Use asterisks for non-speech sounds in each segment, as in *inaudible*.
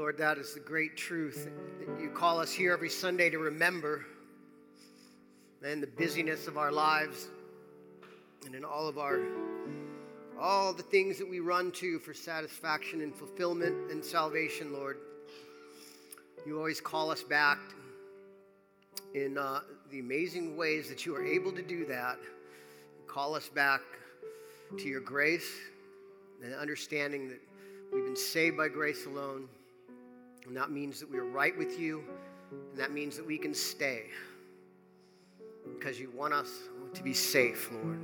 Lord, that is the great truth that you call us here every Sunday to remember. And the busyness of our lives and in all of our all the things that we run to for satisfaction and fulfillment and salvation, Lord. You always call us back in uh, the amazing ways that you are able to do that. Call us back to your grace and understanding that we've been saved by grace alone. And that means that we are right with you, and that means that we can stay because you want us to be safe, Lord.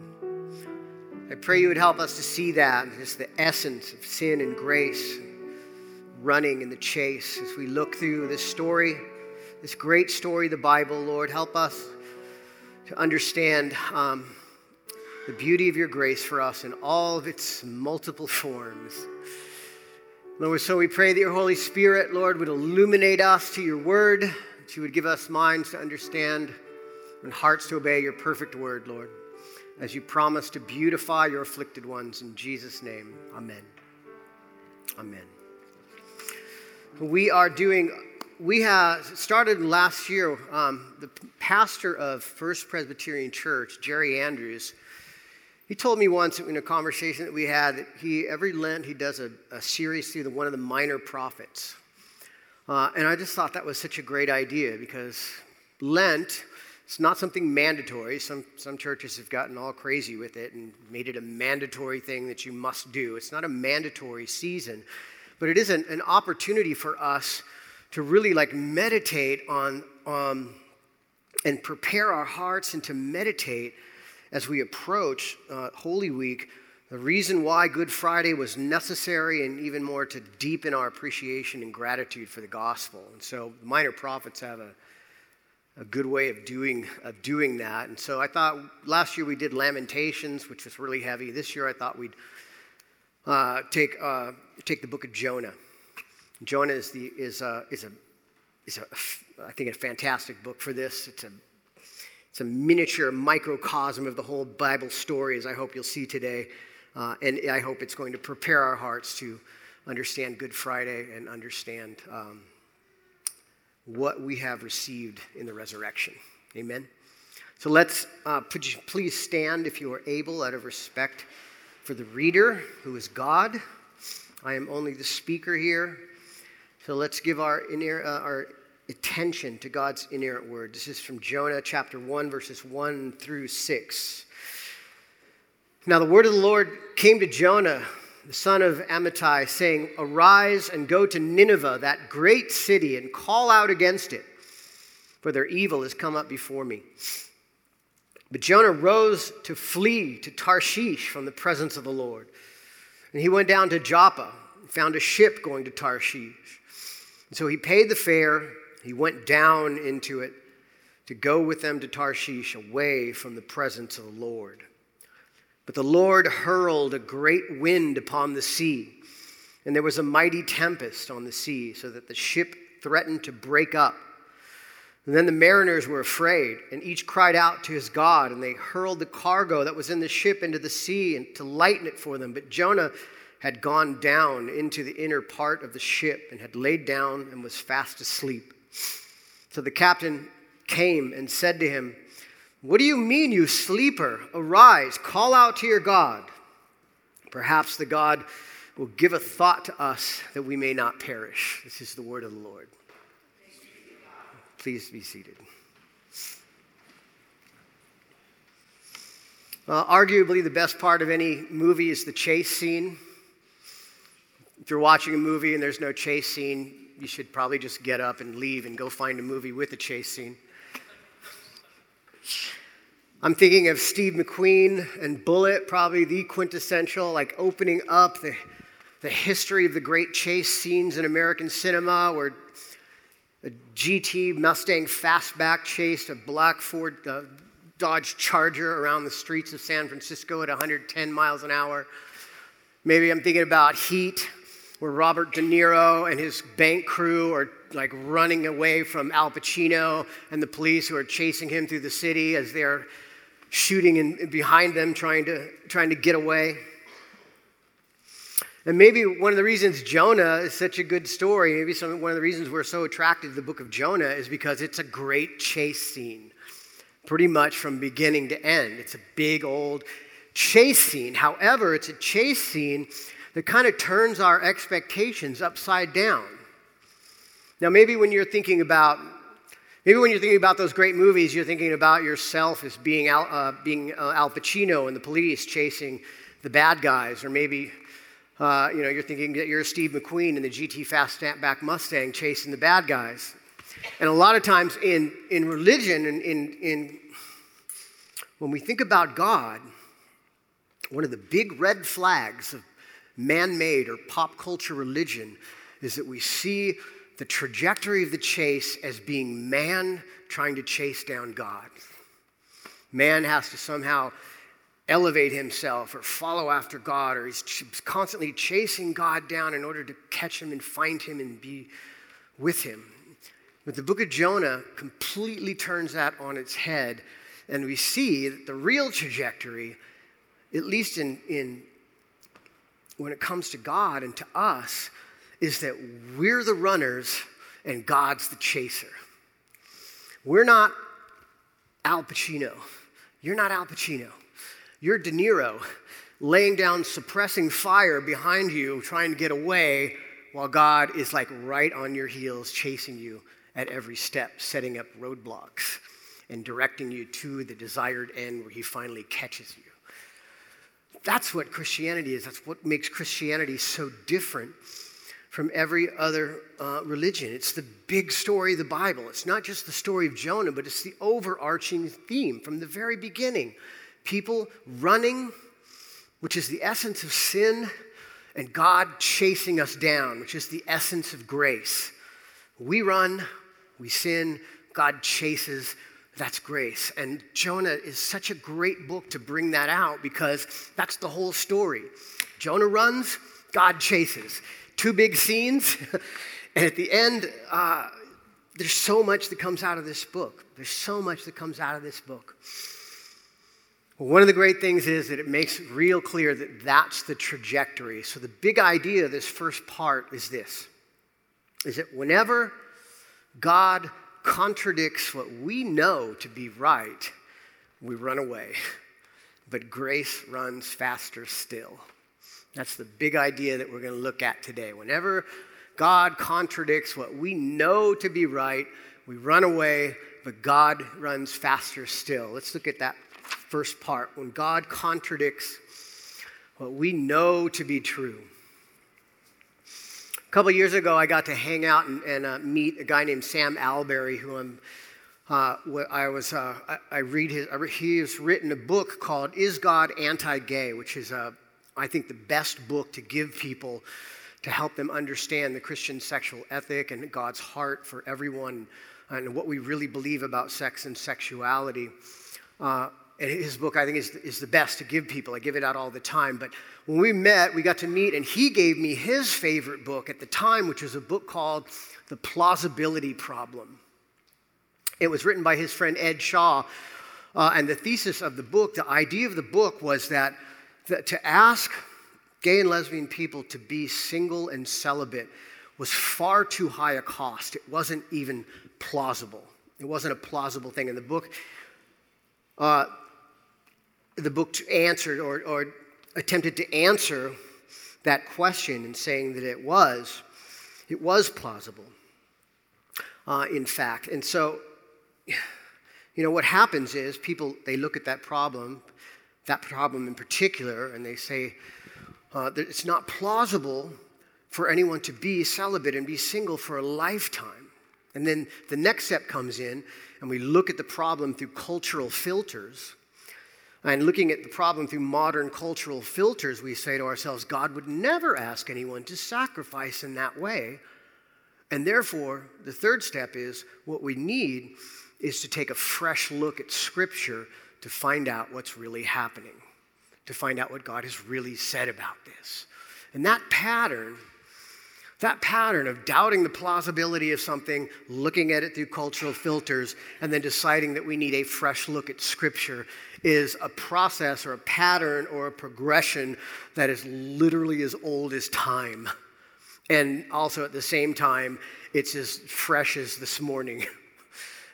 I pray you would help us to see that, just the essence of sin and grace running in the chase as we look through this story, this great story, the Bible, Lord. Help us to understand um, the beauty of your grace for us in all of its multiple forms. Lord, so we pray that your Holy Spirit, Lord, would illuminate us to your word, that you would give us minds to understand and hearts to obey your perfect word, Lord, as you promise to beautify your afflicted ones. In Jesus' name, amen. Amen. We are doing, we have started last year, um, the pastor of First Presbyterian Church, Jerry Andrews, he told me once in a conversation that we had that he every Lent he does a, a series through the, one of the minor prophets, uh, and I just thought that was such a great idea because Lent it's not something mandatory. Some some churches have gotten all crazy with it and made it a mandatory thing that you must do. It's not a mandatory season, but it is an, an opportunity for us to really like meditate on um, and prepare our hearts and to meditate as we approach uh, Holy Week, the reason why Good Friday was necessary and even more to deepen our appreciation and gratitude for the gospel. And so, the minor prophets have a, a good way of doing, of doing that. And so, I thought last year we did Lamentations, which was really heavy. This year, I thought we'd uh, take, uh, take the book of Jonah. Jonah is, the, is, a, is, a, is a, I think, a fantastic book for this. It's a it's a miniature microcosm of the whole Bible story, as I hope you'll see today. Uh, and I hope it's going to prepare our hearts to understand Good Friday and understand um, what we have received in the resurrection. Amen. So let's uh, please stand if you are able, out of respect for the reader, who is God. I am only the speaker here. So let's give our, uh, our attention to God's inerrant word. This is from Jonah chapter 1, verses 1 through 6. Now, the word of the Lord came to Jonah, the son of Amittai, saying, Arise and go to Nineveh, that great city, and call out against it, for their evil has come up before me. But Jonah rose to flee to Tarshish from the presence of the Lord. And he went down to Joppa, and found a ship going to Tarshish. And so he paid the fare he went down into it to go with them to Tarshish away from the presence of the Lord. But the Lord hurled a great wind upon the sea, and there was a mighty tempest on the sea, so that the ship threatened to break up. And then the mariners were afraid, and each cried out to his God, and they hurled the cargo that was in the ship into the sea and to lighten it for them. But Jonah had gone down into the inner part of the ship and had laid down and was fast asleep. So the captain came and said to him, What do you mean, you sleeper? Arise, call out to your God. Perhaps the God will give a thought to us that we may not perish. This is the word of the Lord. Please be seated. Arguably, the best part of any movie is the chase scene. If you're watching a movie and there's no chase scene, you should probably just get up and leave and go find a movie with a chase scene. I'm thinking of Steve McQueen and Bullitt, probably the quintessential, like opening up the, the history of the great chase scenes in American cinema, where a GT Mustang fastback chased a black Ford uh, Dodge Charger around the streets of San Francisco at 110 miles an hour. Maybe I'm thinking about Heat, where Robert De Niro and his bank crew are like running away from Al Pacino and the police who are chasing him through the city as they're shooting in, behind them, trying to, trying to get away. And maybe one of the reasons Jonah is such a good story, maybe some, one of the reasons we're so attracted to the book of Jonah is because it's a great chase scene, pretty much from beginning to end. It's a big old chase scene. However, it's a chase scene that kind of turns our expectations upside down. Now, maybe when you're thinking about Maybe when you're thinking about those great movies, you're thinking about yourself as being Al, uh, being uh, Al Pacino and the police chasing the bad guys, or maybe uh, you know, you're thinking that you're Steve McQueen in the GT Fastback Mustang chasing the bad guys. And a lot of times in, in religion, and in, in, when we think about God, one of the big red flags of man made or pop culture religion is that we see the trajectory of the chase as being man trying to chase down God. Man has to somehow elevate himself or follow after God, or he's constantly chasing God down in order to catch him and find him and be with him. But the book of Jonah completely turns that on its head, and we see that the real trajectory, at least in, in when it comes to God and to us, is that we're the runners and God's the chaser. We're not Al Pacino. You're not Al Pacino. You're De Niro laying down suppressing fire behind you, trying to get away, while God is like right on your heels, chasing you at every step, setting up roadblocks and directing you to the desired end where He finally catches you. That's what Christianity is. That's what makes Christianity so different from every other uh, religion. It's the big story of the Bible. It's not just the story of Jonah, but it's the overarching theme from the very beginning people running, which is the essence of sin, and God chasing us down, which is the essence of grace. We run, we sin, God chases, that's grace. And Jonah is such a great book to bring that out because that's the whole story. Jonah runs, God chases. Two big scenes, *laughs* and at the end, uh, there's so much that comes out of this book. There's so much that comes out of this book. Well, one of the great things is that it makes real clear that that's the trajectory. So the big idea of this first part is this is that whenever God contradicts what we know to be right, we run away. But grace runs faster still. That's the big idea that we're going to look at today. Whenever God contradicts what we know to be right, we run away, but God runs faster still. Let's look at that first part when God contradicts what we know to be true. Couple years ago, I got to hang out and, and uh, meet a guy named Sam Allberry, who I'm. Uh, I was. Uh, I, I, read his. He has written a book called "Is God Anti-Gay," which is, uh, I think, the best book to give people to help them understand the Christian sexual ethic and God's heart for everyone and what we really believe about sex and sexuality. Uh, and his book, I think, is, is the best to give people. I give it out all the time. But when we met, we got to meet, and he gave me his favorite book at the time, which was a book called The Plausibility Problem. It was written by his friend Ed Shaw. Uh, and the thesis of the book, the idea of the book was that, to ask gay and lesbian people to be single and celibate was far too high a cost. It wasn't even plausible. It wasn't a plausible thing. In the book, uh, the book answered or, or attempted to answer that question and saying that it was, it was plausible, uh, in fact. And so, you know, what happens is people, they look at that problem, that problem in particular, and they say uh, that it's not plausible for anyone to be celibate and be single for a lifetime. And then the next step comes in, and we look at the problem through cultural filters. And looking at the problem through modern cultural filters, we say to ourselves, God would never ask anyone to sacrifice in that way. And therefore, the third step is what we need is to take a fresh look at Scripture to find out what's really happening, to find out what God has really said about this. And that pattern that pattern of doubting the plausibility of something, looking at it through cultural filters, and then deciding that we need a fresh look at Scripture is a process or a pattern or a progression that is literally as old as time. And also at the same time, it's as fresh as this morning. *laughs*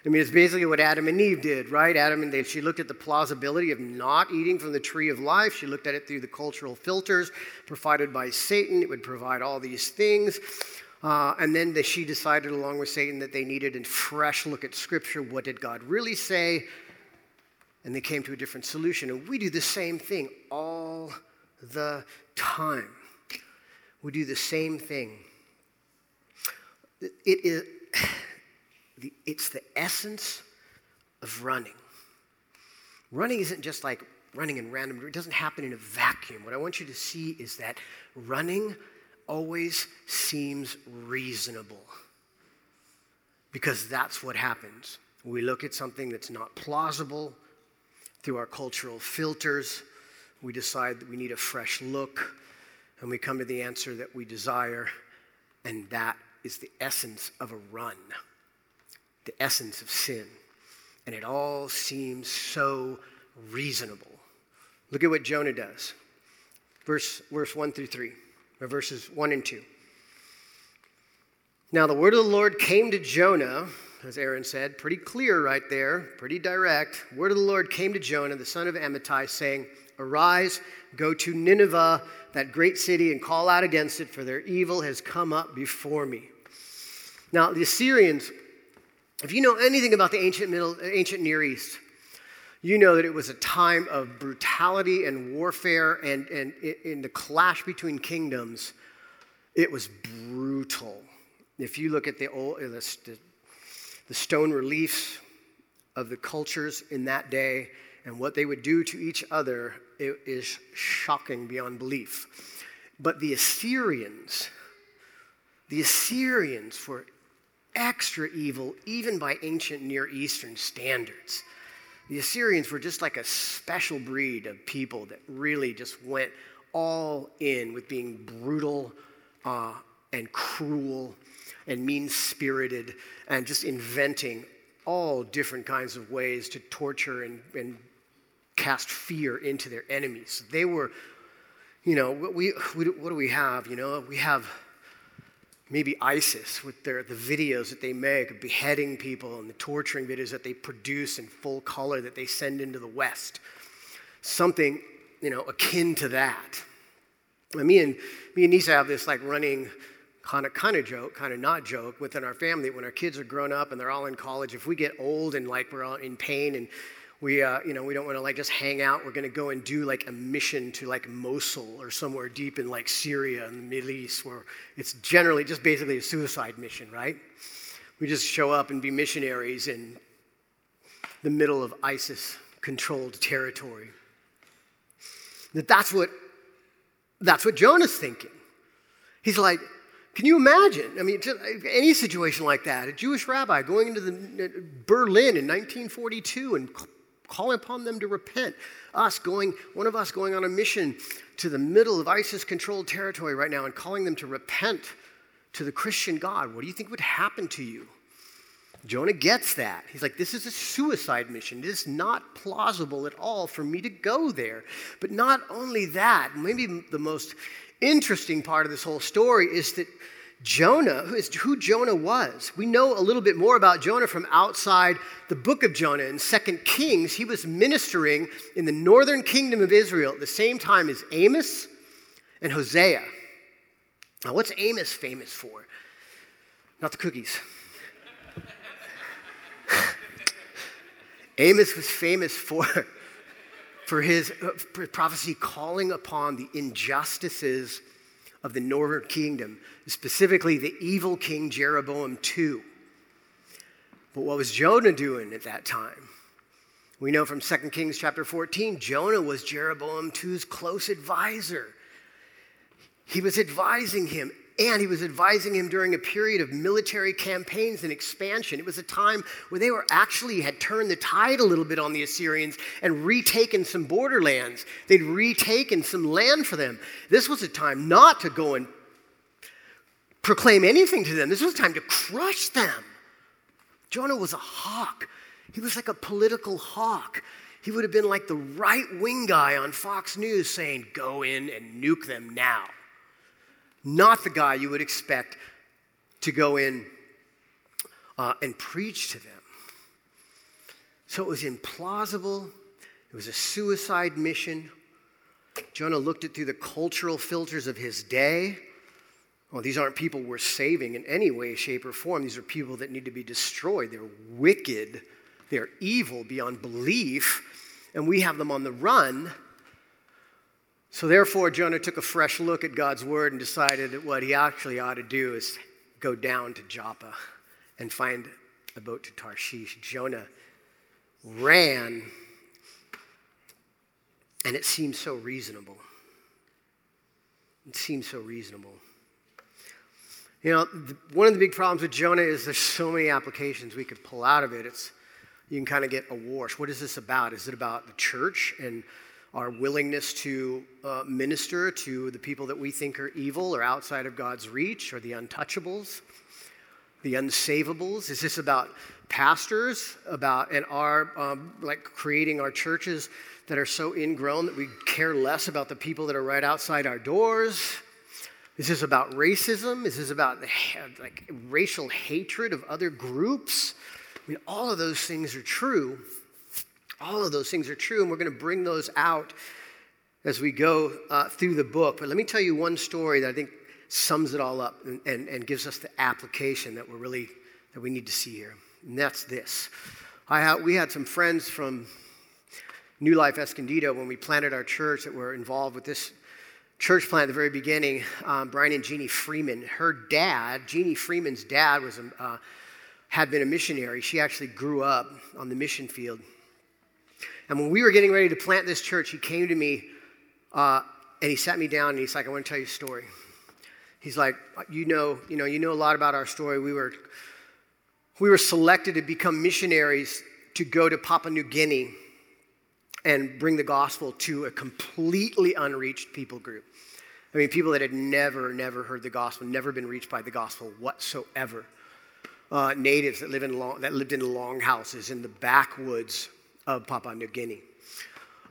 I mean, it's basically what Adam and Eve did, right? Adam and Eve, she looked at the plausibility of not eating from the tree of life. She looked at it through the cultural filters provided by Satan. It would provide all these things. Uh, and then the, she decided, along with Satan, that they needed a fresh look at Scripture. What did God really say? And they came to a different solution. And we do the same thing all the time. We do the same thing. It is it's the essence of running. Running isn't just like running in random, it doesn't happen in a vacuum. What I want you to see is that running always seems reasonable because that's what happens. We look at something that's not plausible through our cultural filters. We decide that we need a fresh look, and we come to the answer that we desire, and that is the essence of a run the essence of sin. And it all seems so reasonable. Look at what Jonah does. Verse, verse 1 through 3, or verses 1 and 2. Now the word of the Lord came to Jonah, as Aaron said, pretty clear right there, pretty direct. Word of the Lord came to Jonah, the son of Amittai, saying, Arise, go to Nineveh, that great city, and call out against it, for their evil has come up before me. Now, the Assyrians if you know anything about the ancient, Middle, ancient Near East, you know that it was a time of brutality and warfare and, and in the clash between kingdoms, it was brutal. If you look at the, old, the, the stone reliefs of the cultures in that day and what they would do to each other, it is shocking beyond belief. But the Assyrians, the Assyrians were extra evil, even by ancient Near Eastern standards. The Assyrians were just like a special breed of people that really just went all in with being brutal uh, and cruel and mean spirited and just inventing all different kinds of ways to torture and, and cast fear into their enemies. They were, you know, we, we, what do we have? You know, we have maybe ISIS with their, the videos that they make of beheading people and the torturing videos that they produce in full color that they send into the West. Something, you know, akin to that. And me and me and Nisa have this like running kind of kind of joke, kind of not joke within our family. When our kids are grown up and they're all in college, if we get old and like we're all in pain and we, uh, you know, we don't want to like just hang out. We're going to go and do like a mission to like Mosul or somewhere deep in like Syria and the Middle East, where it's generally just basically a suicide mission, right? We just show up and be missionaries in the middle of ISIS-controlled territory. That that's what that's what Jonah's thinking. He's like, can you imagine? I mean, any situation like that, a Jewish rabbi going into the, uh, Berlin in 1942 and calling upon them to repent. Us going, one of us going on a mission to the middle of ISIS controlled territory right now and calling them to repent to the Christian God. What do you think would happen to you? Jonah gets that. He's like, this is a suicide mission. It is not plausible at all for me to go there. But not only that, maybe the most interesting part of this whole story is that Jonah, who, is, who Jonah was. We know a little bit more about Jonah from outside the book of Jonah. In 2 Kings, he was ministering in the northern kingdom of Israel at the same time as Amos and Hosea. Now, what's Amos famous for? Not the cookies. *laughs* Amos was famous for, for his uh, prophecy calling upon the injustices of the northern kingdom, specifically the evil king Jeroboam II. But what was Jonah doing at that time? We know from 2 Kings chapter 14, Jonah was Jeroboam II's close advisor. He was advising him and he was advising him during a period of military campaigns and expansion. It was a time where they were actually had turned the tide a little bit on the Assyrians and retaken some borderlands. They'd retaken some land for them. This was a time not to go and proclaim anything to them. This was a time to crush them. Jonah was a hawk. He was like a political hawk. He would have been like the right wing guy on Fox News saying, Go in and nuke them now. Not the guy you would expect to go in uh, and preach to them. So it was implausible, it was a suicide mission. Jonah looked it through the cultural filters of his day. Well, these aren't people we're saving in any way, shape, or form. These are people that need to be destroyed. They're wicked, they're evil beyond belief, and we have them on the run. So, therefore, Jonah took a fresh look at God's word and decided that what he actually ought to do is go down to Joppa and find a boat to Tarshish. Jonah ran, and it seemed so reasonable. It seemed so reasonable. You know, one of the big problems with Jonah is there's so many applications we could pull out of it. It's you can kind of get a wash. What is this about? Is it about the church and our willingness to uh, minister to the people that we think are evil or outside of God's reach or the untouchables, the unsavables? Is this about pastors, about and our um, like creating our churches that are so ingrown that we care less about the people that are right outside our doors? Is this about racism? Is this about like racial hatred of other groups? I mean, all of those things are true. All of those things are true, and we're going to bring those out as we go uh, through the book. But let me tell you one story that I think sums it all up and, and, and gives us the application that we're really that we need to see here. And that's this. I we had some friends from New Life Escondido when we planted our church that were involved with this church plant at the very beginning, um, Brian and Jeannie Freeman. Her dad, Jeannie Freeman's dad, was a, uh, had been a missionary. She actually grew up on the mission field. And when we were getting ready to plant this church, he came to me uh, and he sat me down and he's like, "I want to tell you a story." He's like, "You know, you know, you know a lot about our story. We were we were selected to become missionaries to go to Papua New Guinea." and bring the gospel to a completely unreached people group. I mean, people that had never, never heard the gospel, never been reached by the gospel whatsoever. Uh, natives that, live in long, that lived in longhouses in the backwoods of Papua New Guinea.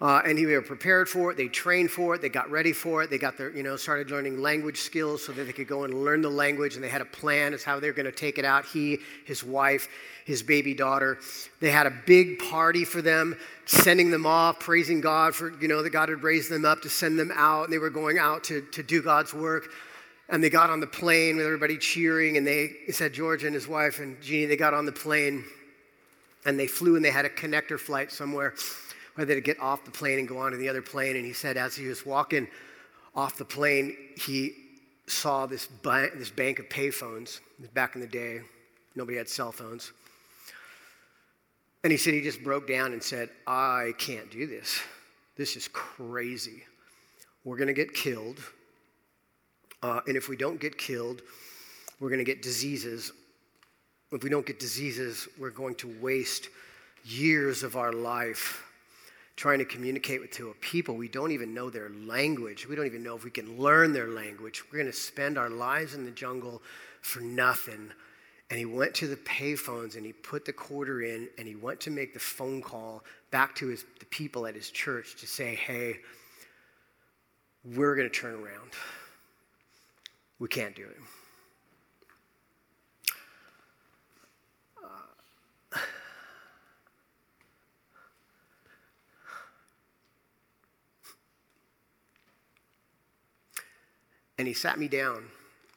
Uh, and he were prepared for it. They trained for it. They got ready for it. They got their, you know, started learning language skills so that they could go and learn the language. And they had a plan as how they were going to take it out. He, his wife, his baby daughter. They had a big party for them, sending them off, praising God for, you know, that God had raised them up to send them out. And they were going out to, to do God's work. And they got on the plane with everybody cheering. And they said, George and his wife and Jeannie, they got on the plane and they flew and they had a connector flight somewhere where they'd get off the plane and go on to the other plane. And he said, as he was walking off the plane, he saw this, bank, this bank of payphones. Back in the day, nobody had cell phones. And he said he just broke down and said, I can't do this. This is crazy. We're going to get killed. Uh, and if we don't get killed, we're going to get diseases. If we don't get diseases, we're going to waste years of our life trying to communicate with to a people we don't even know their language. We don't even know if we can learn their language. We're going to spend our lives in the jungle for nothing. And he went to the payphones and he put the quarter in and he went to make the phone call back to his, the people at his church to say, hey, we're going to turn around. We can't do it. And he sat me down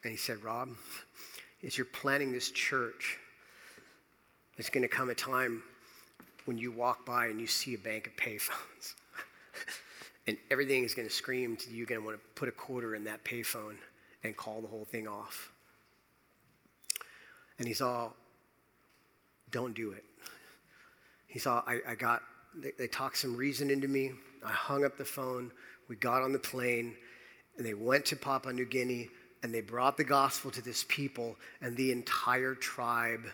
and he said, Rob, as you're planning this church, there's going to come a time when you walk by and you see a bank of payphones. *laughs* and everything is going to scream to you, you're going to want to put a quarter in that payphone and call the whole thing off. And he's all, don't do it. He saw, I, I got, they, they talked some reason into me. I hung up the phone. We got on the plane and they went to Papua New Guinea and they brought the gospel to this people, and the entire tribe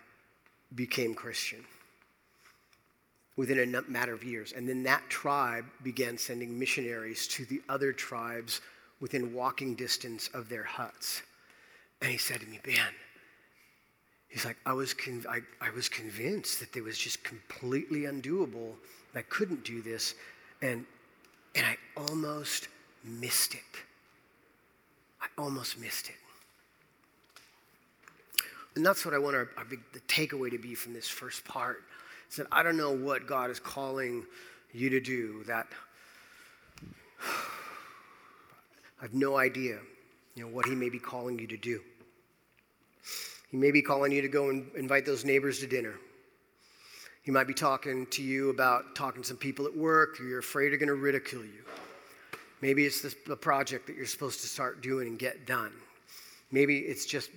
became Christian within a matter of years. And then that tribe began sending missionaries to the other tribes within walking distance of their huts. And he said to me, Ben, He's like, I was, I, I was convinced that it was just completely undoable. that I couldn't do this. And, and I almost missed it. I almost missed it. And that's what I want our, our big, the takeaway to be from this first part. Is that I don't know what God is calling you to do. That *sighs* I have no idea, you know, what He may be calling you to do. He may be calling you to go and invite those neighbors to dinner. He might be talking to you about talking to some people at work you're afraid are going to ridicule you. Maybe it's this, a project that you're supposed to start doing and get done. Maybe it's just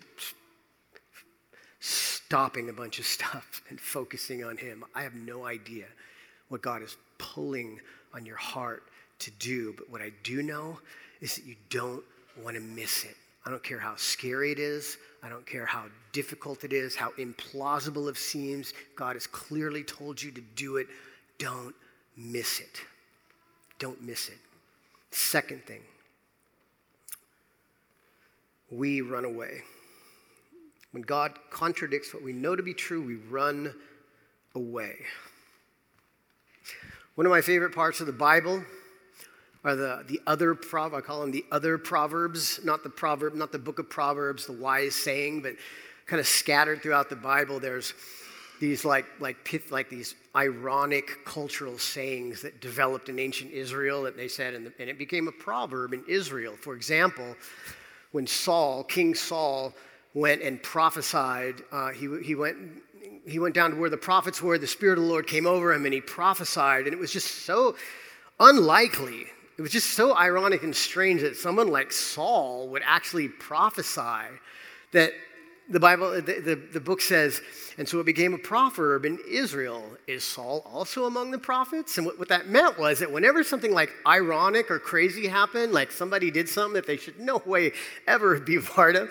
stopping a bunch of *laughs* stuff and focusing on Him. I have no idea what God is pulling on your heart to do, but what I do know is that you don't want to miss it. I don't care how scary it is. I don't care how difficult it is, how implausible it seems. God has clearly told you to do it. Don't miss it. Don't miss it. Second thing, we run away. When God contradicts what we know to be true, we run away. One of my favorite parts of the Bible are the, the other prov I call them the other proverbs, not the proverb, not the book of Proverbs, the wise saying, but kind of scattered throughout the Bible. There's these like like like these ironic cultural sayings that developed in ancient Israel that they said, and, the, and it became a proverb in Israel. For example, when Saul, King Saul, went and prophesied. Uh, he, he, went, he went down to where the prophets were. The Spirit of the Lord came over him and he prophesied. And it was just so unlikely. It was just so ironic and strange that someone like Saul would actually prophesy that the Bible, the, the, the, book says, and so it became a proverb in Israel. Is Saul also among the prophets? And what, what that meant was that whenever something like ironic or crazy happened, like somebody did something that they should no way ever be part of,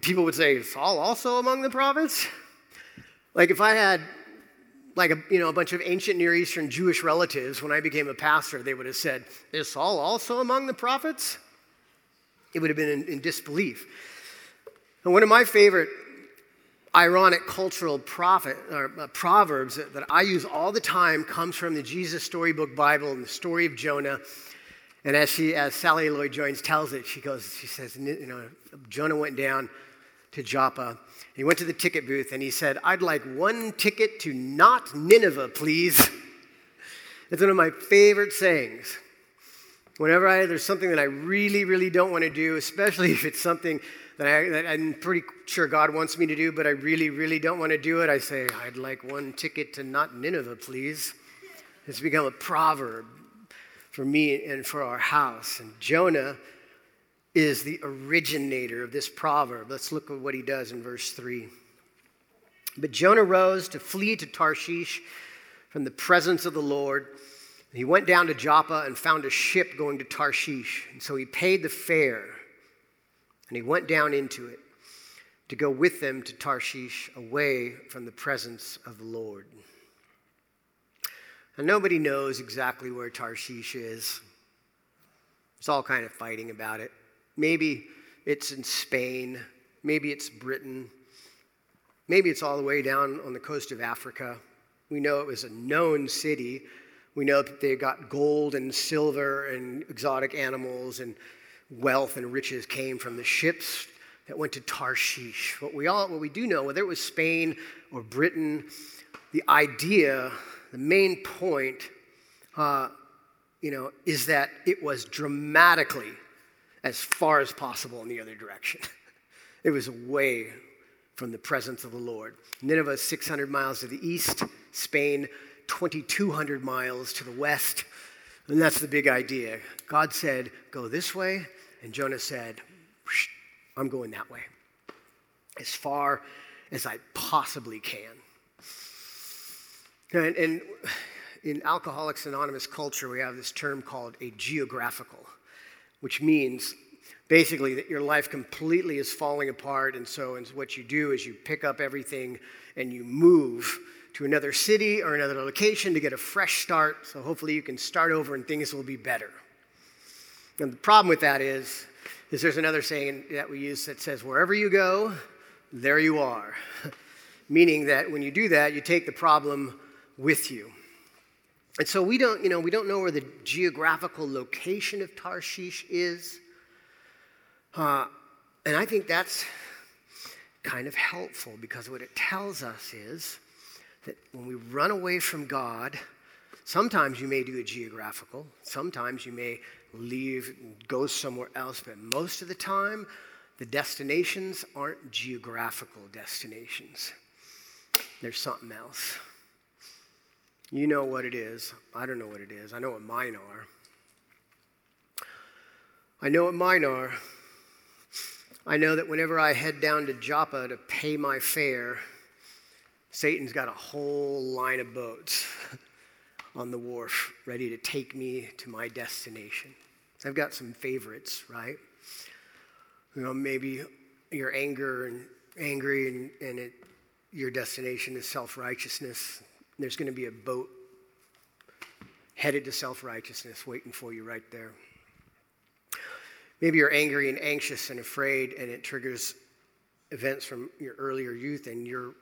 people would say, Saul also among the prophets? Like if I had like a, you know, a bunch of ancient Near Eastern Jewish relatives, when I became a pastor, they would have said, Is Saul also among the prophets? It would have been in, in disbelief. One of my favorite ironic cultural prophet, or, uh, proverbs that, that I use all the time comes from the Jesus Storybook Bible and the story of Jonah. And as, she, as Sally Lloyd Jones tells it, she goes, she says, you know, Jonah went down to Joppa. He went to the ticket booth and he said, I'd like one ticket to not Nineveh, please. *laughs* It's one of my favorite sayings. Whenever I, there's something that I really, really don't want to do, especially *laughs* if it's something that, I, that I'm pretty sure God wants me to do, but I really, really don't want to do it, I say, I'd like one ticket to not Nineveh, please. It's become a proverb for me and for our house. And Jonah is the originator of this proverb. Let's look at what he does in verse 3. But Jonah rose to flee to Tarshish from the presence of the Lord. He went down to Joppa and found a ship going to Tarshish. And so he paid the fare and he went down into it to go with them to Tarshish away from the presence of the Lord. And nobody knows exactly where Tarshish is. It's all kind of fighting about it. Maybe it's in Spain. Maybe it's Britain. Maybe it's all the way down on the coast of Africa. We know it was a known city. We know that they got gold and silver and exotic animals and wealth and riches came from the ships that went to Tarshish. What we all what we do know, whether it was Spain or Britain, the idea, the main point, uh, you know, is that it was dramatically as far as possible in the other direction. *laughs* it was away from the presence of the Lord. Nineveh, 600 miles to the east, Spain, 2,200 miles to the west. And that's the big idea. God said, Go this way. And Jonah said, I'm going that way, as far as I possibly can. And, and in Alcoholics Anonymous culture, we have this term called a geographical which means basically that your life completely is falling apart. And so and what you do is you pick up everything and you move to another city or another location to get a fresh start. So hopefully you can start over and things will be better. And the problem with that is, is there's another saying that we use that says, wherever you go, there you are. *laughs* meaning that when you do that, you take the problem with you. And so we don't, you know, we don't know where the geographical location of Tarshish is. Uh, and I think that's kind of helpful because what it tells us is that when we run away from God, sometimes you may do a geographical, sometimes you may leave, go somewhere else, but most of the time, the destinations aren't geographical destinations. There's something else. You know what it is. I don't know what it is. I know what mine are. I know what mine are. I know that whenever I head down to Joppa to pay my fare, Satan's got a whole line of boats on the wharf ready to take me to my destination. I've got some favorites, right? You know, maybe your anger and angry and, and it, your destination is self righteousness. There's going to be a boat headed to self righteousness waiting for you right there. Maybe you're angry and anxious and afraid, and it triggers events from your earlier youth, and your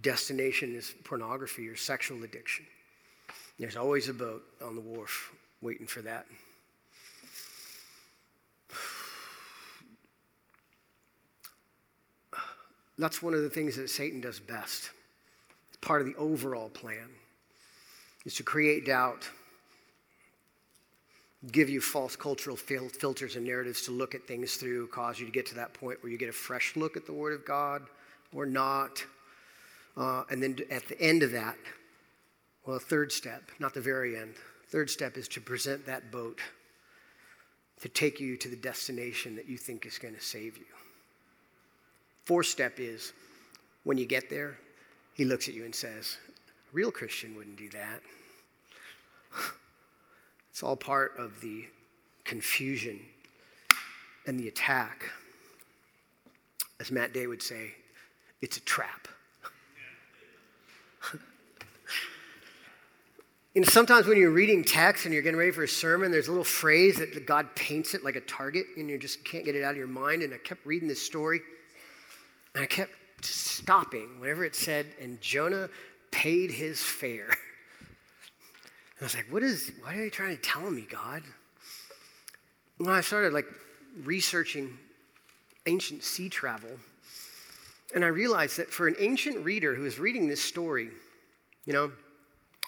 destination is pornography or sexual addiction. There's always a boat on the wharf waiting for that. That's one of the things that Satan does best. It's part of the overall plan is to create doubt, give you false cultural fil- filters and narratives to look at things through, cause you to get to that point where you get a fresh look at the Word of God or not. Uh, and then at the end of that, well, third step, not the very end, third step is to present that boat to take you to the destination that you think is going to save you. Fourth step is when you get there, he looks at you and says, A real Christian wouldn't do that. *laughs* It's all part of the confusion and the attack. As Matt Day would say, it's a trap. *laughs* know, sometimes when you're reading text and you're getting ready for a sermon, there's a little phrase that God paints it like a target and you just can't get it out of your mind. And I kept reading this story and I kept stopping whenever it said, and Jonah paid his fare. *laughs* And I was like, what is, why are you trying to tell me, God? When I started like researching ancient sea travel, and I realized that for an ancient reader who is reading this story, you know,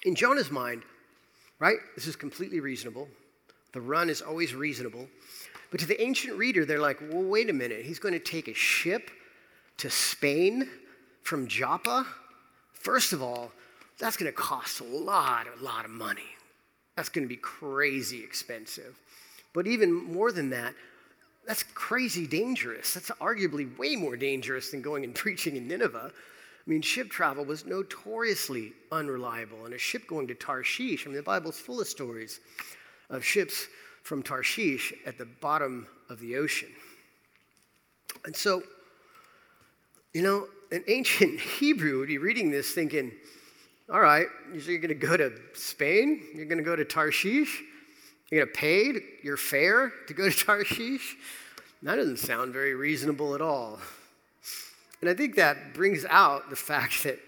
in Jonah's mind, right, this is completely reasonable. The run is always reasonable. But to the ancient reader, they're like, well, wait a minute. He's going to take a ship to Spain from Joppa, first of all, that's going to cost a lot, a lot of money. That's going to be crazy expensive. But even more than that, that's crazy dangerous. That's arguably way more dangerous than going and preaching in Nineveh. I mean, ship travel was notoriously unreliable. And a ship going to Tarshish, I mean, the Bible's full of stories of ships from Tarshish at the bottom of the ocean. And so, you know, an ancient *laughs* Hebrew would be reading this thinking, all right, you're going to go to Spain, you're going to go to Tarshish, you're going to pay your fare to go to *laughs* Tarshish. That doesn't sound very reasonable at all. And I think that brings out the fact that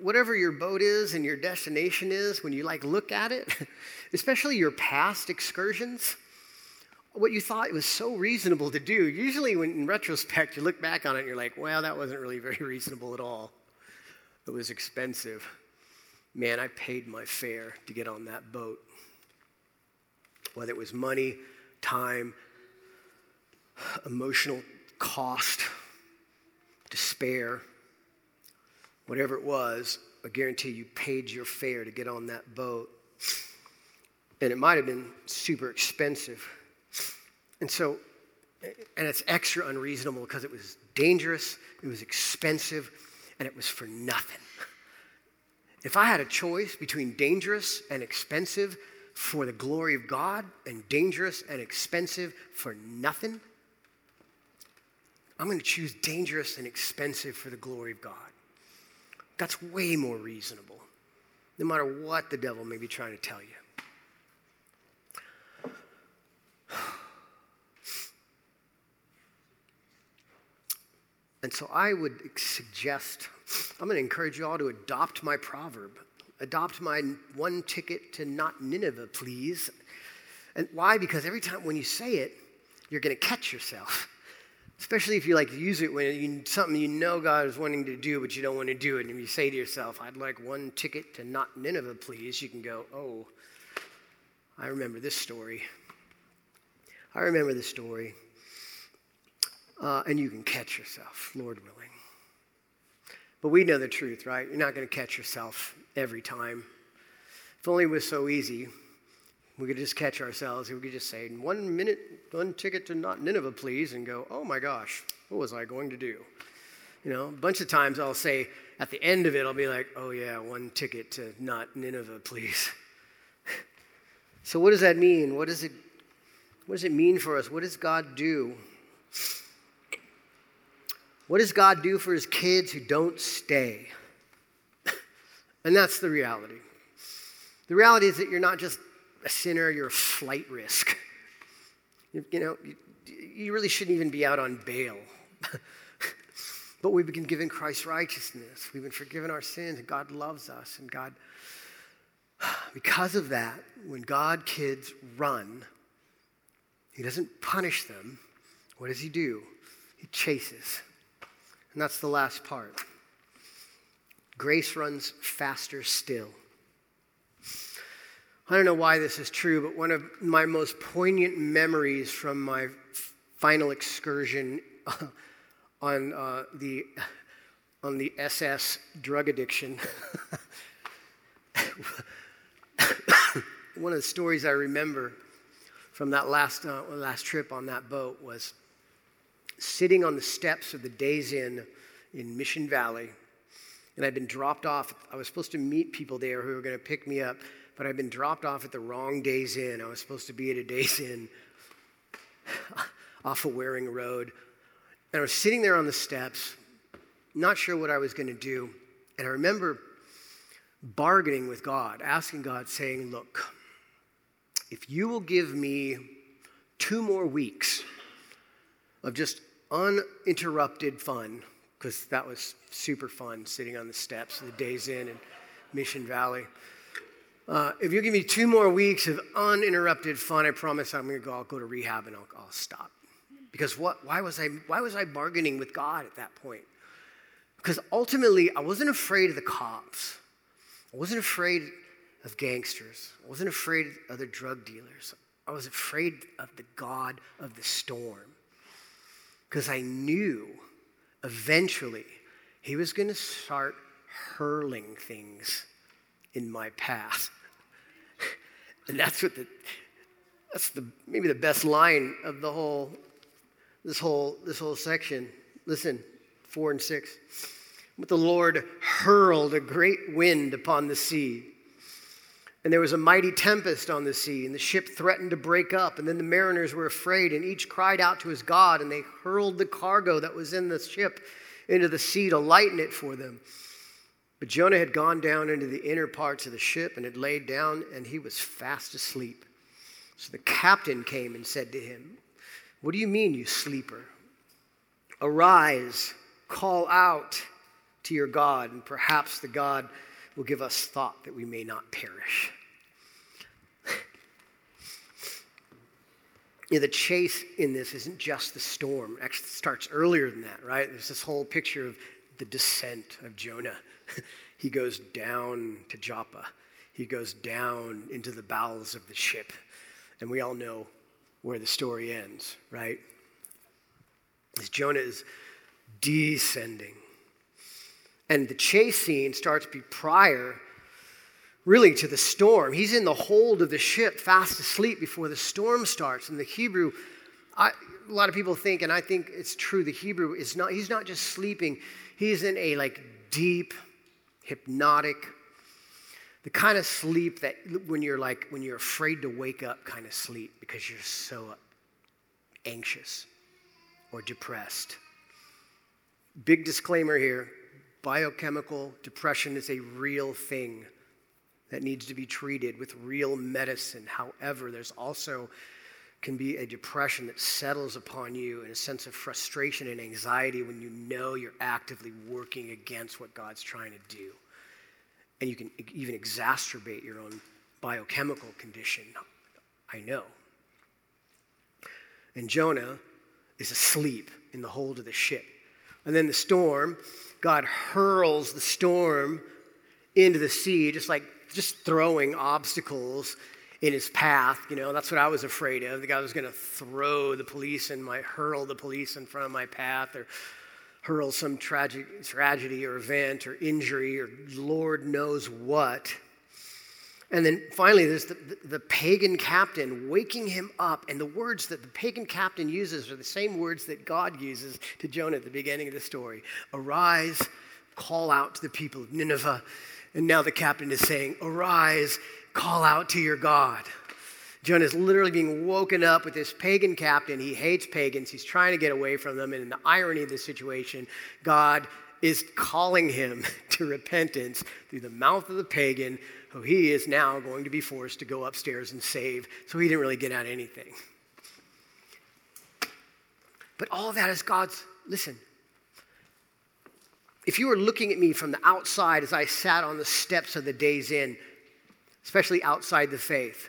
whatever your boat is and your destination is, when you like look at it, *laughs* especially your past excursions, what you thought was so reasonable to do, usually when in retrospect you look back on it and you're like, well, that wasn't really *laughs* very reasonable at all. It was expensive. Man, I paid my fare to get on that boat. Whether it was money, time, emotional cost, despair, whatever it was, I guarantee you paid your fare to get on that boat. And it might have been super expensive. And so, and it's extra unreasonable because it was dangerous, it was expensive, and it was for nothing. If I had a choice between dangerous and expensive for the glory of God and dangerous and expensive for nothing, I'm going to choose dangerous and expensive for the glory of God. That's way more reasonable, no matter what the devil may be trying to tell you. *sighs* And so I would suggest, I'm going to encourage you all to adopt my proverb. Adopt my one ticket to not Nineveh, please. And why? Because every time when you say it, you're going to catch yourself. *laughs* Especially if you like use it when you, something you know God is wanting to do, but you don't want to do it. And if you say to yourself, I'd like one ticket to not Nineveh, please, you can go, oh, I remember this story. I remember this story. Uh, and you can catch yourself, Lord willing. But we know the truth, right? You're not going to catch yourself every time. If only it was so easy, we could just catch ourselves. We could just say, one minute, one ticket to not Nineveh, please, and go, oh my gosh, what was I going to do? You know, a bunch of times I'll say, at the end of it, I'll be like, oh yeah, one ticket to not Nineveh, please. *laughs* so what does that mean? What does it, what does it mean for us? What does God do? What does God do for his kids who don't stay? *laughs* and that's the reality. The reality is that you're not just a sinner, you're a flight risk. *laughs* You, you know, you, you really shouldn't even be out on bail. *laughs* but we've been given Christ's righteousness. We've been forgiven our sins, and God loves us. And God, *sighs* because of that, when God kids run, He doesn't punish them. What does He do? He chases. And that's the last part. Grace runs faster still. I don't know why this is true, but one of my most poignant memories from my final excursion *laughs* on uh, the on the SS drug addiction. one of the stories I remember from that last uh, last trip on that boat was sitting on the steps of the Days Inn in Mission Valley, and I'd been dropped off. I was supposed to meet people there who were going to pick me up but I'd been dropped off at the wrong Days Inn. I was supposed to be at a Days Inn *laughs* off of Waring Road. And I was sitting there on the steps, not sure what I was going to do. And I remember bargaining with God, asking God, saying, Look, if you will give me two more weeks of just uninterrupted fun, because that was super fun sitting on the steps of the Days Inn in Mission Valley. Uh, if you give me two more weeks of uninterrupted fun, I promise I'm going to go. I'll go to rehab and I'll, I'll stop. Because what? Why was I? Why was I bargaining with God at that point? Because ultimately, I wasn't afraid of the cops. I wasn't afraid of gangsters. I wasn't afraid of other drug dealers. I was afraid of the God of the storm. Because I knew eventually he was going to start hurling things in my path. *laughs* and that's what the that's the maybe the best line of the whole this whole this whole section. Listen, four and six. But the Lord hurled a great wind upon the sea. And there was a mighty tempest on the sea, and the ship threatened to break up. And then the mariners were afraid, and each cried out to his God, and they hurled the cargo that was in the ship into the sea to lighten it for them. But Jonah had gone down into the inner parts of the ship and had laid down, and he was fast asleep. So the captain came and said to him, What do you mean, you sleeper? Arise, call out to your God, and perhaps the God will give us thought that we may not perish. *laughs* the chase in this isn't just the storm. It actually starts earlier than that, right? There's this whole picture of the descent of Jonah. *laughs* he goes down to Joppa. He goes down into the bowels of the ship. And we all know where the story ends, right? As Jonah is descending. And the chase scene starts to be prior, really, to the storm. He's in the hold of the ship, fast asleep before the storm starts. And the Hebrew, I, a lot of people think, and I think it's true, the Hebrew is not, he's not just sleeping, he's in a like deep, hypnotic, the kind of sleep that when you're like, when you're afraid to wake up kind of sleep because you're so anxious or depressed. Big disclaimer here biochemical depression is a real thing that needs to be treated with real medicine. However, there's also can be a depression that settles upon you and a sense of frustration and anxiety when you know you're actively working against what God's trying to do. And you can even exacerbate your own biochemical condition. I know. And Jonah is asleep in the hold of the ship. And then the storm, God hurls the storm into the sea, just like just throwing obstacles in his path. You know, that's what I was afraid of. The guy was going to throw the police and my hurl the police in front of my path or hurl some tragic, tragedy or event or injury or Lord knows what. And then finally, there's the, the, the, pagan captain waking him up. And the words that the pagan captain uses are the same words that God uses to Jonah at the beginning of the story Arise, call out to the people of Nineveh. And now the captain is saying, Arise, call out to your God. Jonah is literally being woken up with this pagan captain. He hates pagans. He's trying to get away from them. And in the irony of the situation, God is calling him *laughs* to repentance through the mouth of the pagan, who he is now going to be forced to go upstairs and save. So he didn't really get out anything. But all that is God's, listen, if you were looking at me from the outside as I sat on the steps of the Days Inn, especially outside the faith,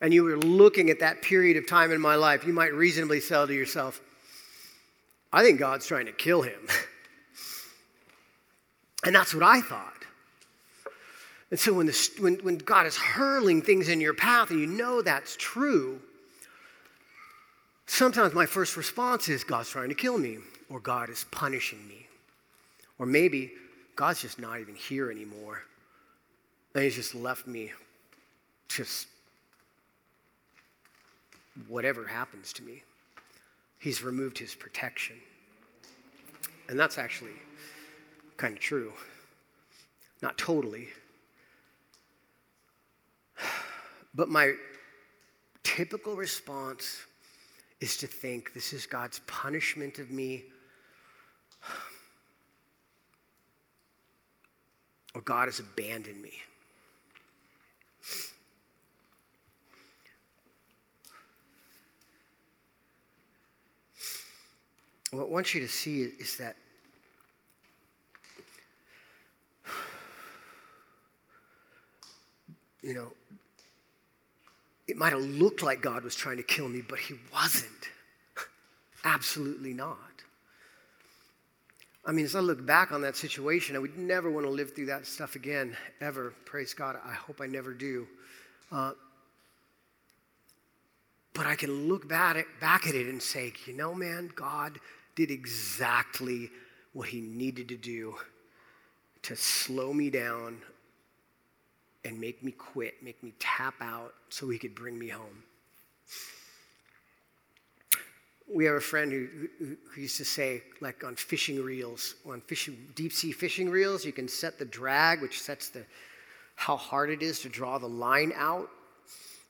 and you were looking at that period of time in my life, you might reasonably say to yourself, I think God's trying to kill him. *laughs* and that's what I thought. And so when, the, when, when God is hurling things in your path and you know that's true, sometimes my first response is God's trying to kill me, or God is punishing me. Or maybe God's just not even here anymore. And he's just left me just whatever happens to me. He's removed his protection. And that's actually kind of true. Not totally. But my typical response is to think this is God's punishment of me or God has abandoned me. What I want you to see is that you know, it might have looked like God was trying to kill me, but He wasn't. *laughs* Absolutely not. I mean, as I look back on that situation, I would never want to live through that stuff again, ever. Praise God. I hope I never do. Uh, but I can look back at, back at it and say, you know, man, God did exactly what he needed to do to slow me down and make me quit, make me tap out so he could bring me home we have a friend who, who, used to say, like on fishing reels, on fishing, deep sea fishing reels, you can set the drag, which sets the how hard it is to draw the line out,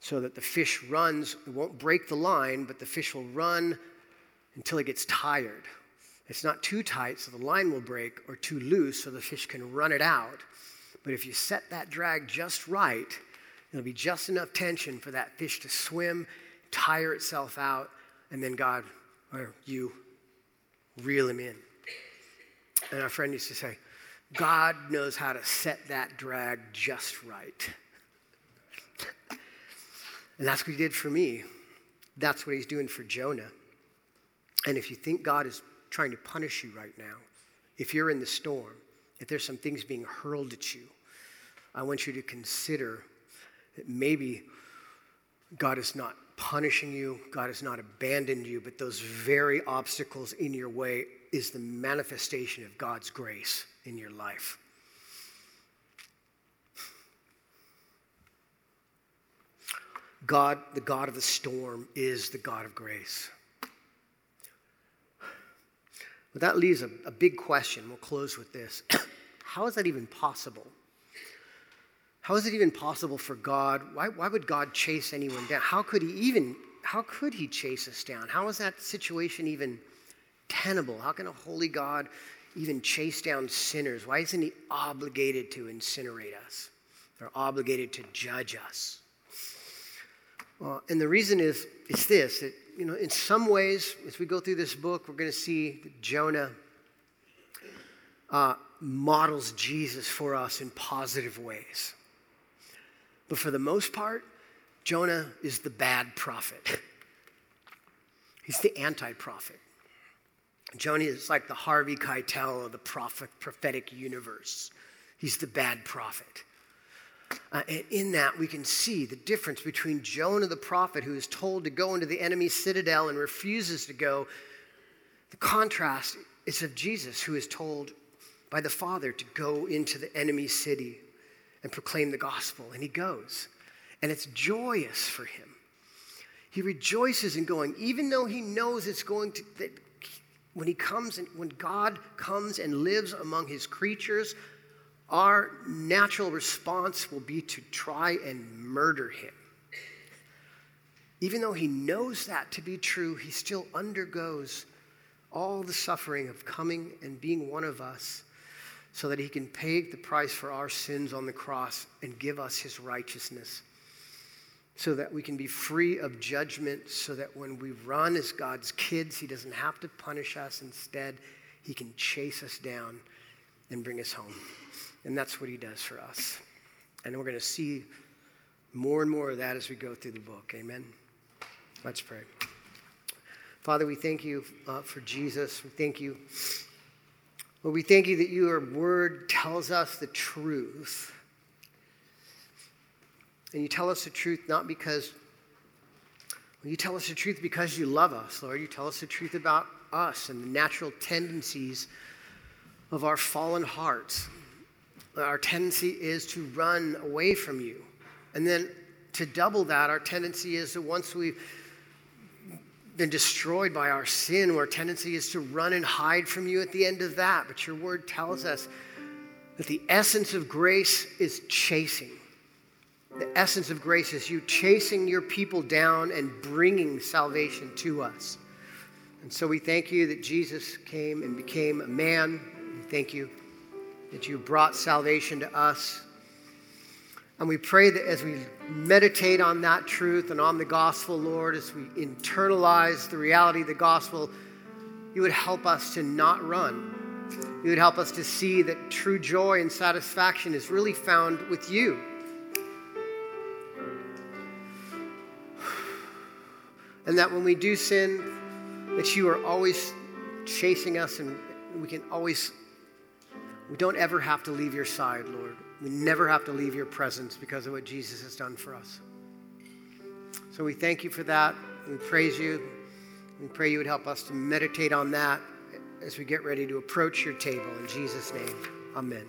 so that the fish runs. It won't break the line, but the fish will run until it gets tired. It's not too tight, so the line will break, or too loose, so the fish can run it out. But if you set that drag just right, it'll be just enough tension for that fish to swim, tire itself out, and then God, or you, reel him in. And our friend used to say, God knows how to set that drag just right. and that's what he did for me. That's what he's doing for Jonah. And if you think God is trying to punish you right now, if you're in the storm, if there's some things being hurled at you, I want you to consider that maybe God is not punishing you, God has not abandoned you, but those very obstacles in your way is the manifestation of God's grace in your life. God, the God of the storm, is the God of grace. But that leaves a, a big question. We'll close with this. *coughs* How is that even possible? How is it even possible for God? Why, why would God chase anyone down? How could he even, how could he chase us down? How is that situation even tenable? How can a holy God even chase down sinners? Why isn't he obligated to incinerate us or obligated to judge us? Uh, and the reason is, is this that, you know, in some ways, as we go through this book, we're going to see that Jonah uh, models Jesus for us in positive ways. But for the most part, Jonah is the bad prophet. *laughs* He's the anti prophet. Jonah is like the Harvey Keitel of the prophet, prophetic universe. He's the bad prophet. Uh, and in that, we can see the difference between Jonah the prophet, who is told to go into the enemy's citadel and refuses to go. The contrast is of Jesus, who is told by the Father to go into the enemy's city and proclaim the gospel. And he goes. And it's joyous for him. He rejoices in going, even though he knows it's going to, that when he comes and when God comes and lives among his creatures, our natural response will be to try and murder him. Even though he knows that to be true, he still undergoes all the suffering of coming and being one of us so that he can pay the price for our sins on the cross and give us his righteousness. So that we can be free of judgment, so that when we run as God's kids, he doesn't have to punish us. Instead, he can chase us down and bring us home. And that's what he does for us. And we're going to see more and more of that as we go through the book. Amen. Let's pray. Father, we thank you uh, for Jesus. We thank you. Lord, we thank you that your word tells us the truth. And you tell us the truth not because, well, you tell us the truth because you love us, Lord. You tell us the truth about us and the natural tendencies of our fallen hearts our tendency is to run away from you. And then to double that, our tendency is that once we've been destroyed by our sin, our tendency is to run and hide from you at the end of that. But your word tells us that the essence of grace is chasing. The essence of grace is you chasing your people down and bringing salvation to us. And so we thank you that Jesus came and became a man. We thank you that you brought salvation to us. And we pray that as we meditate on that truth and on the gospel, Lord, as we internalize the reality of the gospel, you would help us to not run. You would help us to see that true joy and satisfaction is really found with you. And that when we do sin, that you are always chasing us and we can always we don't ever have to leave your side, Lord. We never have to leave your presence because of what Jesus has done for us. So we thank you for that. We praise you. We pray you would help us to meditate on that as we get ready to approach your table. In Jesus' name, amen.